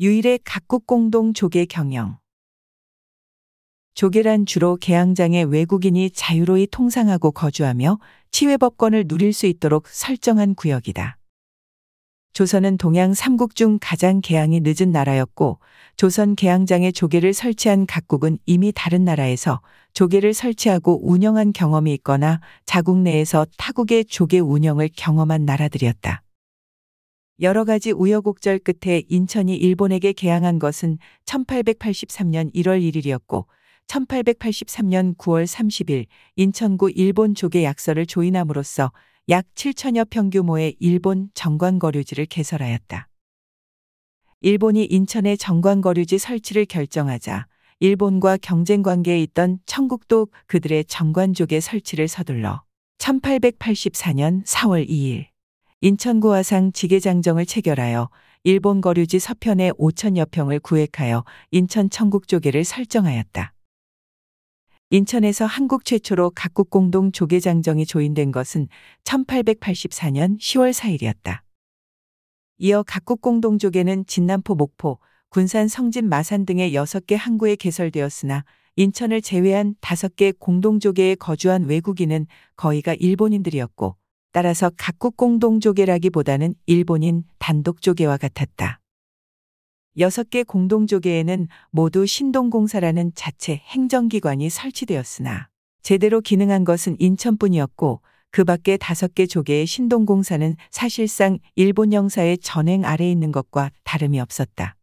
유일의 각국 공동 조계 경영. 조계란 주로 개항장의 외국인이 자유로이 통상하고 거주하며 치외법권을 누릴 수 있도록 설정한 구역이다. 조선은 동양 삼국 중 가장 개항이 늦은 나라였고 조선 개항장의 조계를 설치한 각국은 이미 다른 나라에서 조계를 설치하고 운영한 경험이 있거나 자국 내에서 타국의 조계 운영을 경험한 나라들이었다. 여러 가지 우여곡절 끝에 인천이 일본에게 개항한 것은 1883년 1월 1일이었고 1883년 9월 30일 인천구 일본 조계 약서를 조인함으로써 약 7천여 평 규모의 일본 정관거류지를 개설하였다. 일본이 인천의 정관거류지 설치를 결정하자 일본과 경쟁 관계에 있던 청국도 그들의 정관족의 설치를 서둘러 1884년 4월 2일 인천구 화상 지계장정을 체결하여 일본 거류지 서편에 5천여 평을 구획하여 인천 청국조계를 설정하였다. 인천에서 한국 최초로 각국 공동 조계장정이 조인된 것은 1884년 10월 4일이었다. 이어 각국 공동 조계는 진남포 목포, 군산 성진 마산 등의 6개 항구에 개설되었으나 인천을 제외한 5개 공동조계에 거주한 외국인은 거의가 일본인들이었고 따라서 각국 공동조계라기보다는 일본인 단독조계와 같았다. 여섯 개 공동조계에는 모두 신동공사라는 자체 행정기관이 설치되었으나 제대로 기능한 것은 인천뿐이었고 그 밖에 다섯 개 조계의 신동공사는 사실상 일본 영사의 전행 아래에 있는 것과 다름이 없었다.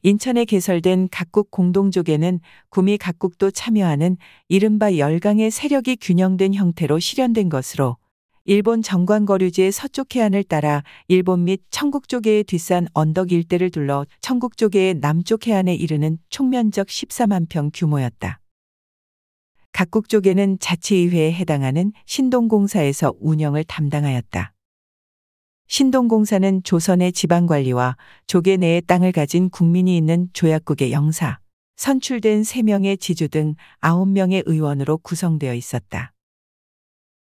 인천에 개설된 각국 공동조계는 구미 각국도 참여하는 이른바 열강의 세력이 균형된 형태로 실현된 것으로 일본 정관거류지의 서쪽 해안을 따라 일본 및 청국조계의 뒷산 언덕 일대를 둘러 청국조계의 남쪽 해안에 이르는 총면적 14만 평 규모였다. 각국 조계는 자치의회에 해당하는 신동공사에서 운영을 담당하였다. 신동공사는 조선의 지방관리와 조계 내의 땅을 가진 국민이 있는 조약국의 영사, 선출된 3명의 지주 등 9명의 의원으로 구성되어 있었다.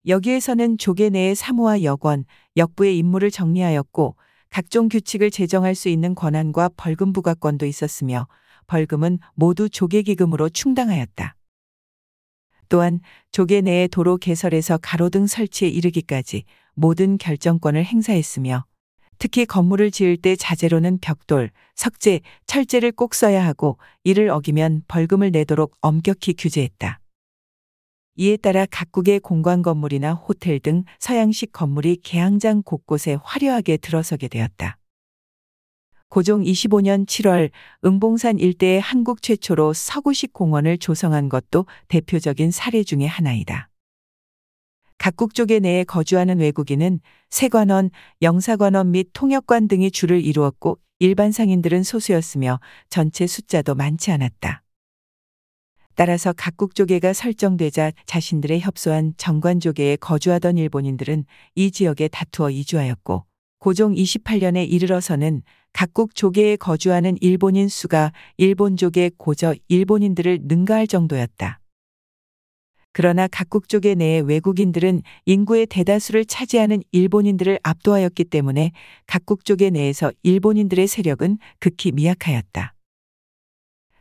여기에서는 조계 내의 사무와 여권, 역부의 임무를 정리하였고 각종 규칙을 제정할 수 있는 권한과 벌금 부과권도 있었으며 벌금은 모두 조계 기금으로 충당하였다. 또한 조계 내의 도로 개설에서 가로등 설치에 이르기까지 모든 결정권을 행사했으며 특히 건물을 지을 때 자재로는 벽돌, 석재, 철재를 꼭 써야 하고 이를 어기면 벌금을 내도록 엄격히 규제했다. 이에 따라 각국의 공관 건물이나 호텔 등 서양식 건물이 개항장 곳곳에 화려하게 들어서게 되었다. 고종 25년 7월 응봉산 일대에 한국 최초로 서구식 공원을 조성한 것도 대표적인 사례 중의 하나이다. 각국 조계 내에 거주하는 외국인은 세관원, 영사관원 및 통역관 등이 주를 이루었고 일반 상인들은 소수였으며 전체 숫자도 많지 않았다. 따라서 각국 조계가 설정되자 자신들의 협소한 정관 조계에 거주하던 일본인들은 이 지역에 다투어 이주하였고 고종 28년에 이르러서는 각국 조계에 거주하는 일본인 수가 일본 조계 고저 일본인들을 능가할 정도였다. 그러나 각국 조계 내의 외국인들은 인구의 대다수를 차지하는 일본인들을 압도하였기 때문에 각국 조계 내에서 일본인들의 세력은 극히 미약하였다.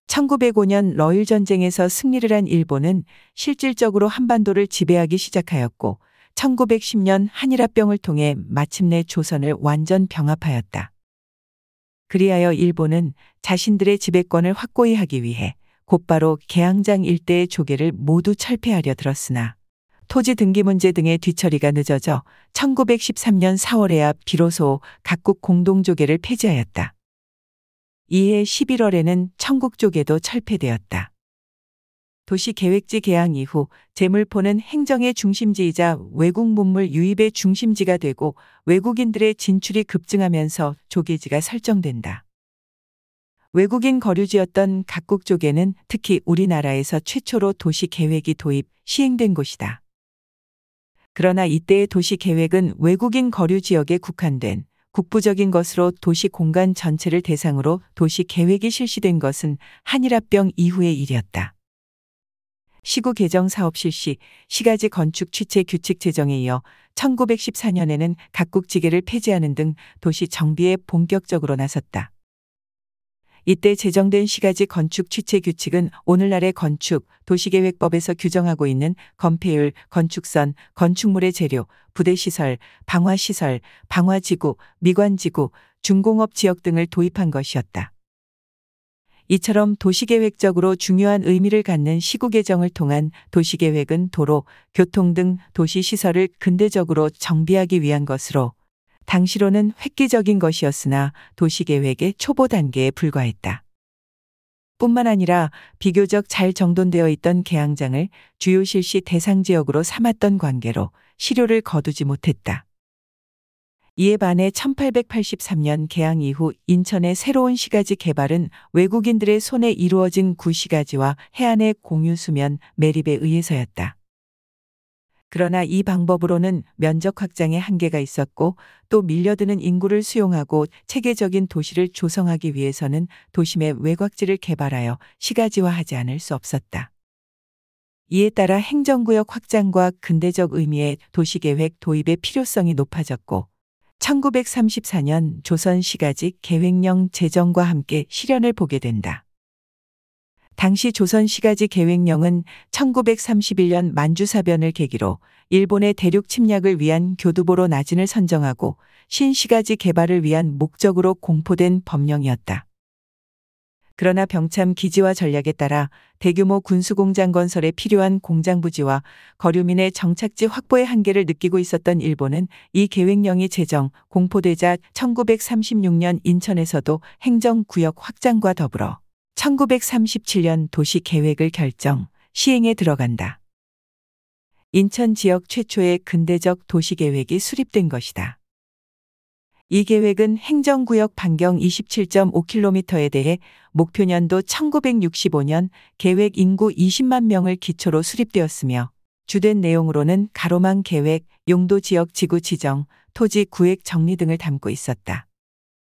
1905년 러일 전쟁에서 승리를 한 일본은 실질적으로 한반도를 지배하기 시작하였고 1910년 한일합병을 통해 마침내 조선을 완전 병합하였다. 그리하여 일본은 자신들의 지배권을 확고히 하기 위해 곧바로 개항장 일대의 조계를 모두 철폐하려 들었으나 토지 등기 문제 등의 뒤처리가 늦어져 1913년 4월에야 비로소 각국 공동조계를 폐지하였다. 이해 11월에는 청국 쪽에도 철폐되었다. 도시 계획지 개항 이후 제물포는 행정의 중심지이자 외국 문물 유입의 중심지가 되고 외국인들의 진출이 급증하면서 조계지가 설정된다. 외국인 거류지였던 각국 쪽에는 특히 우리나라에서 최초로 도시 계획이 도입, 시행된 곳이다. 그러나 이때의 도시 계획은 외국인 거류 지역에 국한된 국부적인 것으로 도시 공간 전체를 대상으로 도시 계획이 실시된 것은 한일합병 이후의 일이었다. 시구 개정 사업 실시, 시가지 건축 취체 규칙 제정에 이어 1914년에는 각국 지계를 폐지하는 등 도시 정비에 본격적으로 나섰다. 이때 제정된 시가지 건축 취체 규칙은 오늘날의 건축, 도시계획법에서 규정하고 있는 건폐율, 건축선, 건축물의 재료, 부대시설, 방화시설, 방화지구, 미관지구, 중공업 지역 등을 도입한 것이었다. 이처럼 도시계획적으로 중요한 의미를 갖는 시구 개정을 통한 도시계획은 도로, 교통 등 도시시설을 근대적으로 정비하기 위한 것으로 당시로는 획기적인 것이었으나 도시계획의 초보 단계에 불과했다. 뿐만 아니라 비교적 잘 정돈되어 있던 개항장을 주요 실시 대상 지역으로 삼았던 관계로 실효를 거두지 못했다. 이에 반해 1883년 개항 이후 인천의 새로운 시가지 개발은 외국인들의 손에 이루어진 구시가지와 해안의 공유수면 매립에 의해서였다. 그러나 이 방법으로는 면적 확장에 한계가 있었고 또 밀려드는 인구를 수용하고 체계적인 도시를 조성하기 위해서는 도심의 외곽지를 개발하여 시가지화하지 않을 수 없었다. 이에 따라 행정구역 확장과 근대적 의미의 도시계획 도입의 필요성이 높아졌고 1934년 조선시가지 계획령 제정과 함께 실현을 보게 된다. 당시 조선시가지 계획령은 1931년 만주사변을 계기로 일본의 대륙 침략을 위한 교두보로 나진을 선정하고 신시가지 개발을 위한 목적으로 공포된 법령이었다. 그러나 병참 기지와 전략에 따라 대규모 군수공장 건설에 필요한 공장 부지와 거류민의 정착지 확보의 한계를 느끼고 있었던 일본은 이 계획령이 제정, 공포되자 1936년 인천에서도 행정구역 확장과 더불어 1937년 도시 계획을 결정, 시행에 들어간다. 인천 지역 최초의 근대적 도시 계획이 수립된 것이다. 이 계획은 행정구역 반경 27.5km에 대해 목표년도 1965년 계획 인구 20만 명을 기초로 수립되었으며 주된 내용으로는 가로망 계획, 용도 지역 지구 지정, 토지 구획 정리 등을 담고 있었다.